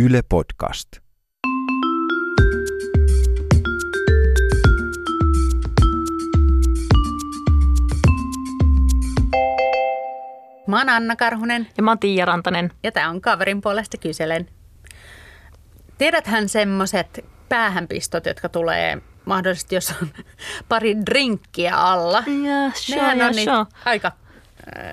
Yle Podcast. Mä oon Anna Karhunen Ja mä oon Tiia Rantanen. ja tää on Kaverin puolesta kyselen. Tiedäthän semmoset päähänpistot, jotka tulee mahdollisesti, jos on pari drinkkiä alla. Ja Nehän on niitä aika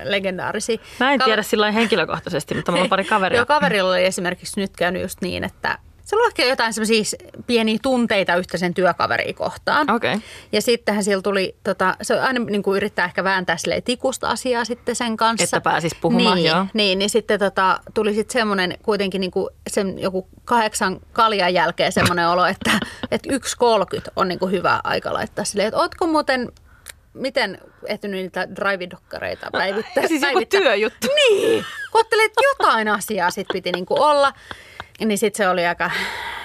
legendaarisia. Mä en Kaver- tiedä sillä henkilökohtaisesti, mutta mulla on pari kaveria. Joo, kaverilla oli esimerkiksi nyt käynyt just niin, että se ehkä jotain semmoisia pieniä tunteita yhtä sen työkaveria kohtaan. Okei. Okay. Ja sittenhän sillä tuli, tota, se aina niin kuin yrittää ehkä vääntää silleen tikusta asiaa sitten sen kanssa. Että pääsis puhumaan, niin, joo. Niin, niin sitten tota, tuli sitten semmoinen kuitenkin niin kuin sen joku kahdeksan kaljan jälkeen semmoinen olo, että, että 1.30 on niin kuin hyvä aika laittaa silleen, että ootko muuten, miten ehtinyt niitä drive-dokkareita päivittää? Siis joku päivittää? työjuttu. Niin, kun että jotain asiaa sit piti niinku olla. Niin sitten se oli aika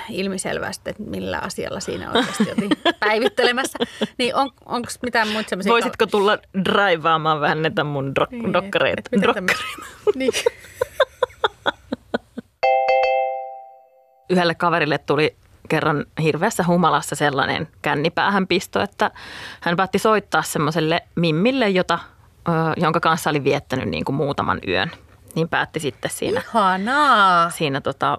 ilmiselvää, sitten, että millä asialla siinä oikeasti oltiin päivittelemässä. Niin on, onko mitään muita semmoisia... Voisitko tulla draivaamaan vähän näitä mun dro- Niin, dokkareita? miten Dokkareita. niin. Yhdelle kaverille tuli kerran hirveässä humalassa sellainen kännipäähän pisto, että hän päätti soittaa semmoiselle mimmille, jota, jonka kanssa oli viettänyt niin kuin muutaman yön. Niin päätti sitten siinä, Ihanaa. siinä tota,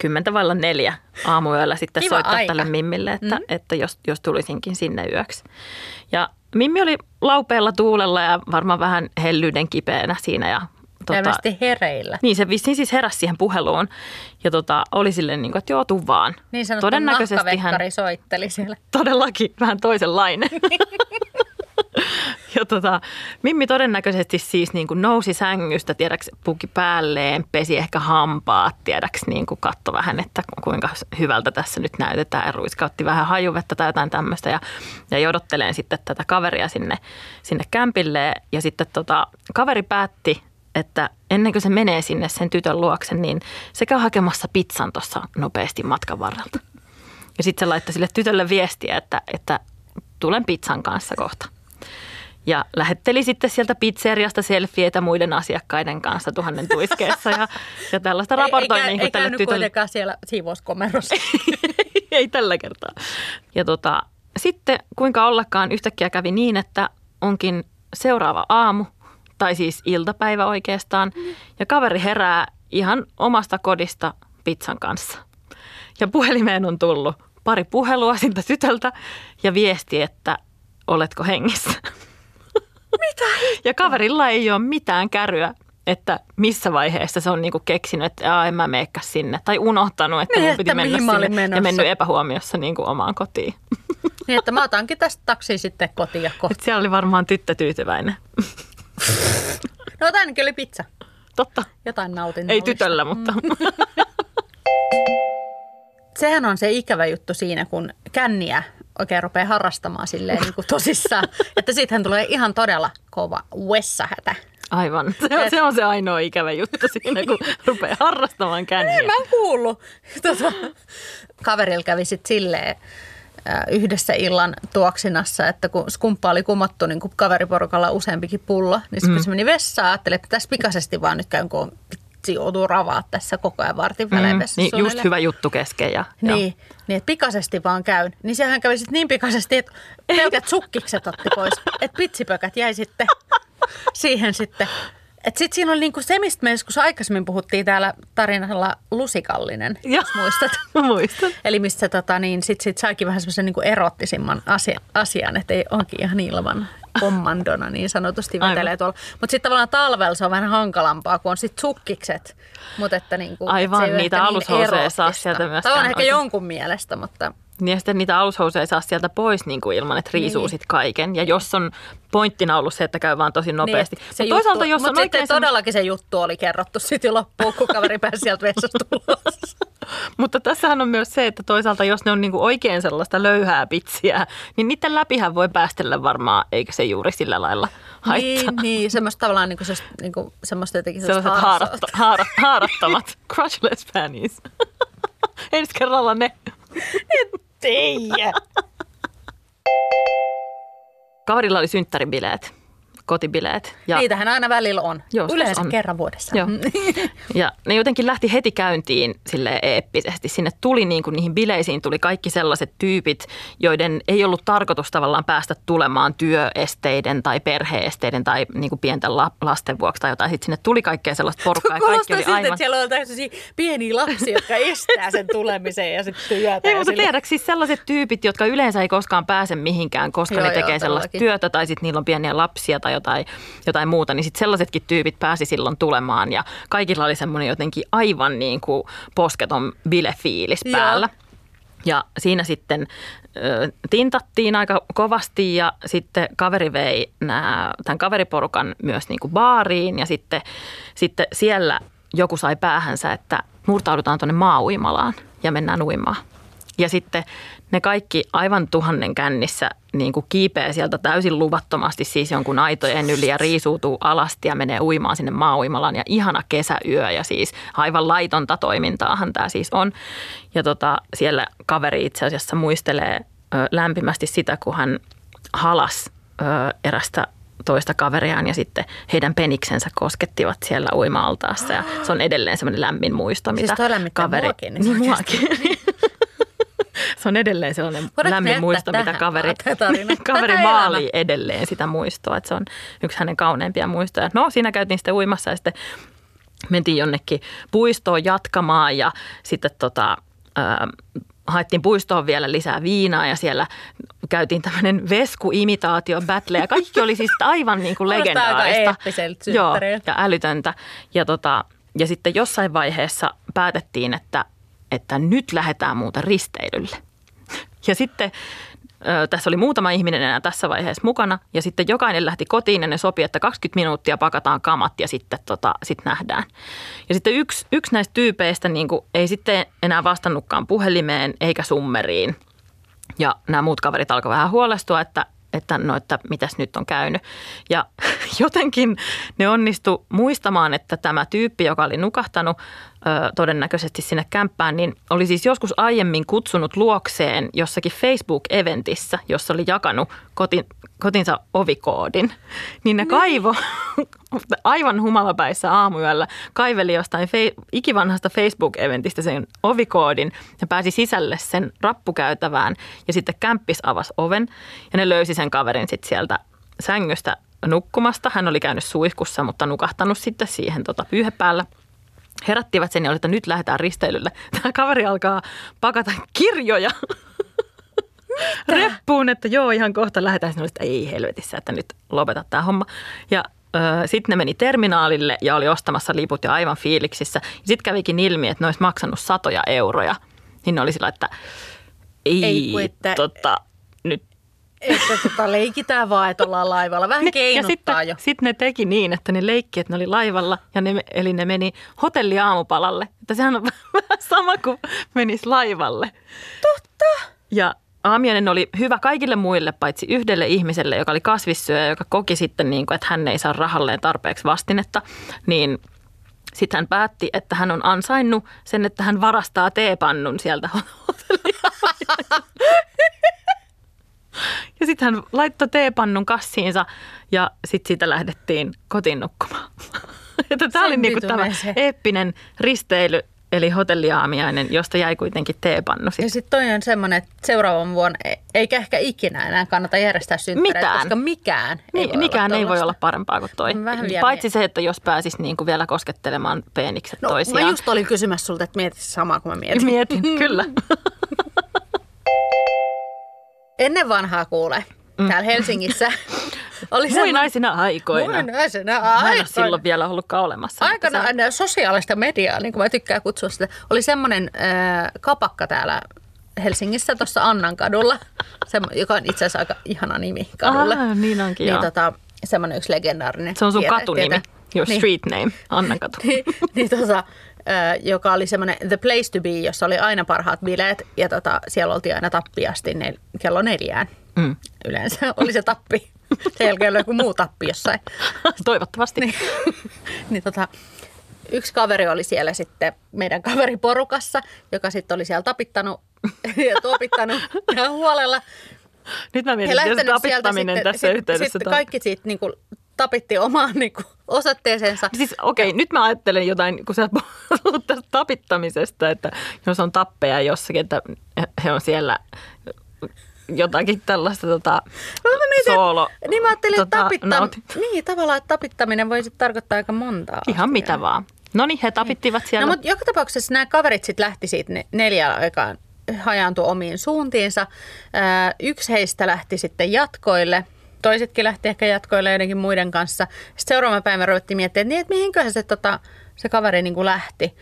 kymmentä vailla neljä aamuyöllä sitten Kiva soittaa aika. tälle Mimmille, että, mm. että jos, jos tulisinkin sinne yöksi. Ja Mimmi oli laupeella tuulella ja varmaan vähän hellyyden kipeänä siinä ja Selvästi hereillä. niin se vissiin siis heräsi siihen puheluun ja tota, oli silleen, niin kuin, että joo, tuu vaan. Niin sanottu Todennäköisesti hän soitteli siellä. todellakin vähän toisenlainen. ja tota, Mimmi todennäköisesti siis niin kuin nousi sängystä, tiedäks puki päälleen, pesi ehkä hampaat, tiedäks niin kuin katto vähän, että kuinka hyvältä tässä nyt näytetään ruiskautti vähän hajuvettä tai jotain tämmöistä ja, ja jodottelen sitten tätä kaveria sinne, sinne kämpille ja sitten tota, kaveri päätti, että ennen kuin se menee sinne sen tytön luokse, niin se käy hakemassa pizzan tuossa nopeasti matkan varrelta. Ja sitten se laittoi sille tytölle viestiä, että, että tulen pizzan kanssa kohta. Ja lähetteli sitten sieltä pizzeriasta selfieitä muiden asiakkaiden kanssa tuhannen tuiskeessa ja, ja tällaista raportoi ei, niin ei kuin tälle käynyt tytölle. kuitenkaan siellä siivouskomerossa. ei tällä kertaa. Ja tota, sitten kuinka ollakaan yhtäkkiä kävi niin, että onkin seuraava aamu, tai siis iltapäivä oikeastaan, ja kaveri herää ihan omasta kodista pizzan kanssa. Ja puhelimeen on tullut pari puhelua siltä tytöltä ja viesti, että oletko hengissä. Mitä? Ja kaverilla ei ole mitään käryä, että missä vaiheessa se on niinku keksinyt, että Aa, en mä meekkä sinne. Tai unohtanut, että Niin, mun piti että mennä sinne ja menossa. mennyt epähuomiossa niinku omaan kotiin. niin, että mä otankin tästä taksiin sitten kotiin ja kohta. Et siellä oli varmaan tyttö tyytyväinen. No ainakin oli pizza. Totta. Jotain nautin. Ei tytöllä, mutta Sehän on se ikävä juttu siinä, kun känniä oikein rupeaa harrastamaan silleen niin kuin tosissaan. että siitähän tulee ihan todella kova vessahätä. aivan. Se on, se on se ainoa ikävä juttu siinä, kun rupeaa harrastamaan känniä. En mä kuullut. Tota, kaverilla kävi sitten silleen yhdessä illan tuoksinassa, että kun skumppa oli kumottu niin kuin kaveriporukalla useampikin pullo, niin sitten mm. se meni vessaan, ajattelin, että tässä pikaisesti vaan nyt käyn, kun joutuu ravaa tässä koko ajan vartin välein Mm, niin just hyvä juttu kesken. Ja. Niin, niin että pikaisesti vaan käyn. Niin sehän kävi sitten niin pikaisesti, että pelkät sukkikset otti pois. Että pitsipökät jäi sitten siihen sitten. Että sitten siinä oli niinku se, mistä me joskus aikaisemmin puhuttiin täällä tarinalla lusikallinen, Joo. jos muistat. Muistan. Eli missä tota, niin sit, sit saikin vähän semmoisen niinku erottisimman asia, asian, että ei onkin ihan ilman kommandona niin sanotusti Aivan. vetelee tuolla. Mutta sitten tavallaan talvella se on vähän hankalampaa, kun on sitten sukkikset. Mut että niinku, Aivan, niitä niin ei saa sieltä myöskään Tämä on ehkä jonkun mielestä, mutta Niin ja sitten niitä alushousuja ei saa sieltä pois niin kuin ilman, että riisuu Niin. niin. sit kaiken. Ja jos on pointtina ollut se, että käy vaan tosi nopeasti. Niin, Niin, se Mutta toisaalta, juttu, jos mut on sitten oikein todellakin se juttu oli kerrottu sitten jo loppuun, kun kaveri pääsi sieltä vessasta ulos. Mutta tässähän on myös se, että toisaalta jos ne on niinku oikein sellaista löyhää pitsiä, niin niiden läpihän voi päästellä varmaan, eikä se juuri sillä lailla haittaa. Niin, niin, semmoista tavallaan niin kuin, se, niin kuin, semmoista jotenkin Sellaiset harso- haaratta, haara, haarattomat crotchless panties. Ensi kerralla ne. Teijä. Kaverilla oli synttäribileet kotibileet. Ja Niitähän aina välillä on. Joskus Yleensä on. kerran vuodessa. Joo. ja ne jotenkin lähti heti käyntiin sille eeppisesti. Sinne tuli niin kuin niihin bileisiin tuli kaikki sellaiset tyypit, joiden ei ollut tarkoitus tavallaan päästä tulemaan työesteiden tai perheesteiden tai niin kuin pienten lasten vuoksi tai jotain. Sitten sinne tuli kaikkea sellaista porukkaa oli siltä, aivan... että siellä on tällaisia pieniä lapsia, jotka estää sen tulemisen ja sitten työtä. Ei, mutta sille... tiedätkö, siis sellaiset tyypit, jotka yleensä ei koskaan pääse mihinkään, koska joo, ne tekee joo, sellaista todellakin. työtä tai sitten niillä on pieniä lapsia tai jotain, jotain muuta, niin sitten sellaisetkin tyypit pääsi silloin tulemaan ja kaikilla oli semmoinen jotenkin aivan niin kuin posketon bilefiilis päällä. Joo. Ja siinä sitten ö, tintattiin aika kovasti ja sitten kaveri vei nää, tämän kaveriporukan myös niin kuin baariin ja sitten, sitten siellä joku sai päähänsä, että murtaudutaan tuonne maa-uimalaan ja mennään uimaan. Ja sitten ne kaikki aivan tuhannen kännissä niin kuin kiipeää sieltä täysin luvattomasti siis jonkun aitojen yli ja riisuutuu alasti ja menee uimaan sinne maa-uimalaan. Ja ihana kesäyö ja siis aivan laitonta toimintaahan tämä siis on. Ja tota, siellä kaveri itse asiassa muistelee ö, lämpimästi sitä, kun hän halas ö, erästä toista kaveriaan ja sitten heidän peniksensä koskettivat siellä uima-altaassa. Ja se on edelleen semmoinen lämmin muisto, siis mitä siis kaveri... Muakin, niin, niin muakin. se on edelleen sellainen Voidaanko lämmin muisto, mitä kaveri, kaveri maalii edelleen sitä muistoa. Että se on yksi hänen kauneimpia muistoja. No siinä käytiin sitten uimassa ja sitten mentiin jonnekin puistoon jatkamaan ja sitten tota, äh, haettiin puistoon vielä lisää viinaa ja siellä käytiin tämmöinen vesku-imitaatio battle ja kaikki oli siis aivan niin kuin legendaarista. Joo, ja älytöntä. Ja, tota, ja sitten jossain vaiheessa päätettiin, että, että nyt lähdetään muuta risteilylle. Ja sitten tässä oli muutama ihminen enää tässä vaiheessa mukana ja sitten jokainen lähti kotiin ja ne sopi, että 20 minuuttia pakataan kamat ja sitten tota, sit nähdään. Ja sitten yksi, yksi näistä tyypeistä niin kuin, ei sitten enää vastannutkaan puhelimeen eikä summeriin. Ja nämä muut kaverit alkoivat vähän huolestua, että, että no, että mitäs nyt on käynyt. Ja jotenkin ne onnistu muistamaan, että tämä tyyppi, joka oli nukahtanut, todennäköisesti sinne kämppään, niin oli siis joskus aiemmin kutsunut luokseen jossakin Facebook-eventissä, jossa oli jakanut kotin, kotinsa ovikoodin. Niin ne kaivo aivan humalapäissä aamuyöllä, kaiveli jostain fe, ikivanhasta Facebook-eventistä sen ovikoodin ja pääsi sisälle sen rappukäytävään ja sitten kämppis avasi oven ja ne löysi sen kaverin sitten sieltä sängystä nukkumasta. Hän oli käynyt suihkussa, mutta nukahtanut sitten siihen tota pyyhepäällä – herättivät sen ja oli, että nyt lähdetään risteilylle. Tämä kaveri alkaa pakata kirjoja reppuun, että joo, ihan kohta lähdetään. Sitten että ei helvetissä, että nyt lopeta tämä homma. Ja sitten ne meni terminaalille ja oli ostamassa liput jo aivan fiiliksissä. Sitten kävikin ilmi, että ne olisi maksanut satoja euroja. Niin ne oli sillä, että ei, ei että... tota, että tota, leikitään vaan, että ollaan laivalla. Vähän keinuttaa ja sitten, jo. Sitten ne teki niin, että ne leikki, että ne oli laivalla. Ja ne, eli ne meni hotelliaamupalalle. Että sehän on vähän sama kuin menisi laivalle. Totta. Ja aamiainen oli hyvä kaikille muille, paitsi yhdelle ihmiselle, joka oli kasvissyöjä, joka koki sitten, niin kuin, että hän ei saa rahalleen tarpeeksi vastinetta. Niin sitten hän päätti, että hän on ansainnut sen, että hän varastaa teepannun sieltä hotellia. Ja sitten hän laittoi teepannun kassiinsa ja sitten siitä lähdettiin kotiin nukkumaan. Tämä oli niinku tämä eeppinen risteily eli hotelliaamiainen, josta jäi kuitenkin teepannu. Sit. Ja sitten toi on semmoinen, että seuraavan vuonna e- eikä ehkä ikinä enää kannata järjestää synttäreitä, koska mikään ei niin, voi Mikään olla ei voi olla parempaa kuin toi. Paitsi se, että jos pääsis niinku vielä koskettelemaan peenikset no, toisiaan. Mä just olin kysymässä sulta, että mietit samaa kuin mä mietin. Mietin, kyllä. Ennen vanhaa kuule, mm. täällä Helsingissä oli Muinaisina aikoina. Muinaisina aikoina. Mä silloin vielä ollutkaan olemassa. Aikana se... sosiaalista mediaa, niin kuin mä tykkään kutsua sitä. Oli semmoinen äh, kapakka täällä Helsingissä tuossa Annankadulla, se, joka on itse asiassa aika ihana nimi kadulle. Ah, niin onkin, niin, tota, semmoinen yksi legendaarinen. Se on sun tiede, katunimi, tiede. your niin. street name, Annankatu. niin, niin tota, joka oli semmoinen The Place to Be, jossa oli aina parhaat bileet ja tota, siellä oltiin aina tappiasti nel, kello neljään. Mm. Yleensä oli se tappi. Sen jälkeen oli joku muu tappi jossain. Toivottavasti. niin, niin tota, yksi kaveri oli siellä sitten meidän kaveriporukassa, joka sitten oli siellä tapittanut ja tuopittanut ja huolella. Nyt mä mietin, että tapittaminen sitten, tässä sit, yhteydessä. Sitten kaikki siitä niin kuin, tapitti omaan niin kuin, osoitteeseensa. Siis okei, okay, nyt mä ajattelen jotain, kun sä puhut tästä tapittamisesta, että jos on tappeja jossakin, että he on siellä jotakin tällaista tota, No, mä mietin, soolo. Niin mä ajattelin, tota, tapittam- niin, tavallaan, että tapittaminen voisi tarkoittaa aika montaa Ihan asiaa. mitä vaan. No niin, he tapittivat siellä. No mutta joka tapauksessa nämä kaverit sitten lähti siitä ne- neljällä aikaan hajaantui omiin suuntiinsa. Yksi heistä lähti sitten jatkoille, toisetkin lähti ehkä jatkoille joidenkin muiden kanssa. Sitten seuraavan päivän ruvettiin miettimään, että, niin, että mihinköhän se, tota, se kaveri niin kuin lähti.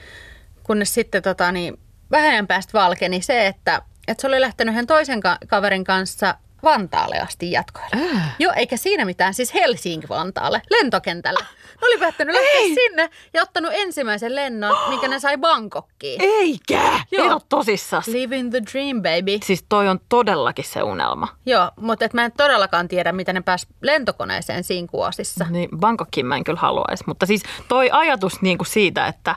Kunnes sitten tota, niin, vähän ajan päästä valkeni se, että, että se oli lähtenyt yhden toisen ka- kaverin kanssa Vantaalle asti jatkoille. Äh. Joo, eikä siinä mitään, siis Helsinki-Vantaalle, lentokentälle. Ne oli päättänyt lähteä Ei. sinne ja ottanut ensimmäisen lennon, minkä ne sai Bangkokkiin. Eikä! Joo. Ei ole tosissas. Living the dream, baby. Siis toi on todellakin se unelma. Joo, mutta et mä en todellakaan tiedä, miten ne pääs lentokoneeseen siinä kuosissa. Niin Bangkokin mä en kyllä haluaisi, mutta siis toi ajatus niin kuin siitä, että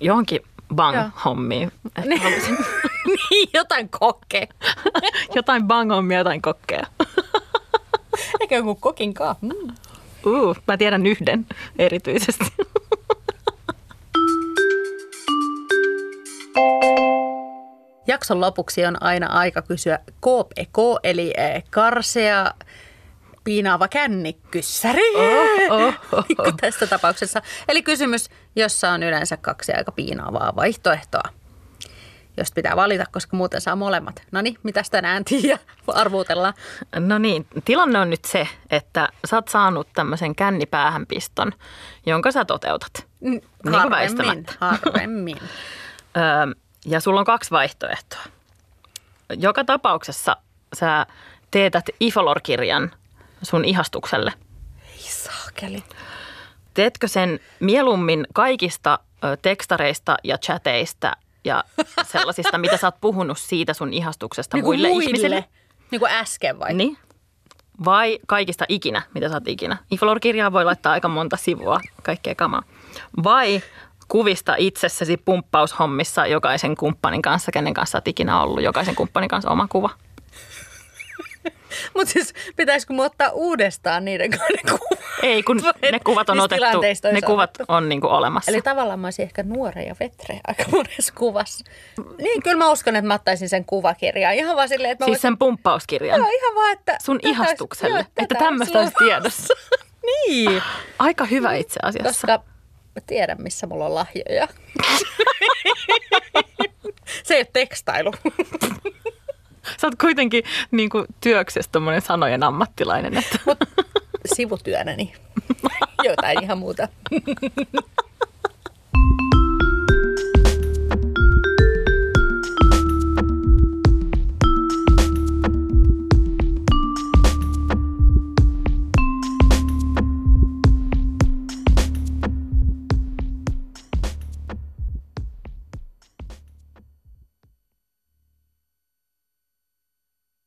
johonkin bang-hommiin. Niin. niin, jotain kokke. jotain bang-hommia, jotain kokkeja. Eikä joku kokinkaan. Mm. Uh, mä tiedän yhden erityisesti. Jakson lopuksi on aina aika kysyä KPK, eli eh, karsea piinaava kännikkyssäri. Oh, oh, oh, kuin tässä tapauksessa. Eli kysymys, jossa on yleensä kaksi aika piinaavaa vaihtoehtoa, josta pitää valita, koska muuten saa molemmat. No niin, mitäs tänään tiedä? Arvuutellaan. No niin, tilanne on nyt se, että sä oot saanut tämmöisen kännipäähänpiston, jonka sä toteutat. Kuin Harvemmin, väistämättä. harvemmin. Ja sulla on kaksi vaihtoehtoa. Joka tapauksessa sä teetät Ifolor-kirjan sun ihastukselle. Ei saakeli. Teetkö sen mieluummin kaikista tekstareista ja chateista ja sellaisista, mitä sä oot puhunut siitä sun ihastuksesta Niin kuin muille, ihmisille? Niin kuin äsken vai? Niin. Vai kaikista ikinä, mitä sä oot ikinä? Ifolor-kirjaa voi laittaa aika monta sivua, kaikkea kamaa. Vai kuvista itsessäsi pumppaushommissa jokaisen kumppanin kanssa, kenen kanssa oot ikinä ollut, jokaisen kumppanin kanssa oma kuva. Mutta siis pitäisikö mu ottaa uudestaan niiden kahden kuvat? Ei, kun ne kuvat on otettu, ne kuvat otettu. on niinku olemassa. Eli tavallaan mä olisin ehkä nuore ja vetre aika monessa kuvassa. Niin, kyllä mä uskon, että mä ottaisin sen kuvakirjaan. Ihan vaan silleen, että mä siis sen pumppauskirjan Joo, ihan vaan, että... sun tätä ihastukselle, joo, että tämmöistä olisi tiedossa. Niin, Aika hyvä itse asiassa. koska mä tiedän, missä mulla on lahjoja. Se ei ole tekstailu. Sä oot kuitenkin niin kuin työksessä tommonen sanojen ammattilainen. Että. Sivutyönäni. Jotain ihan muuta.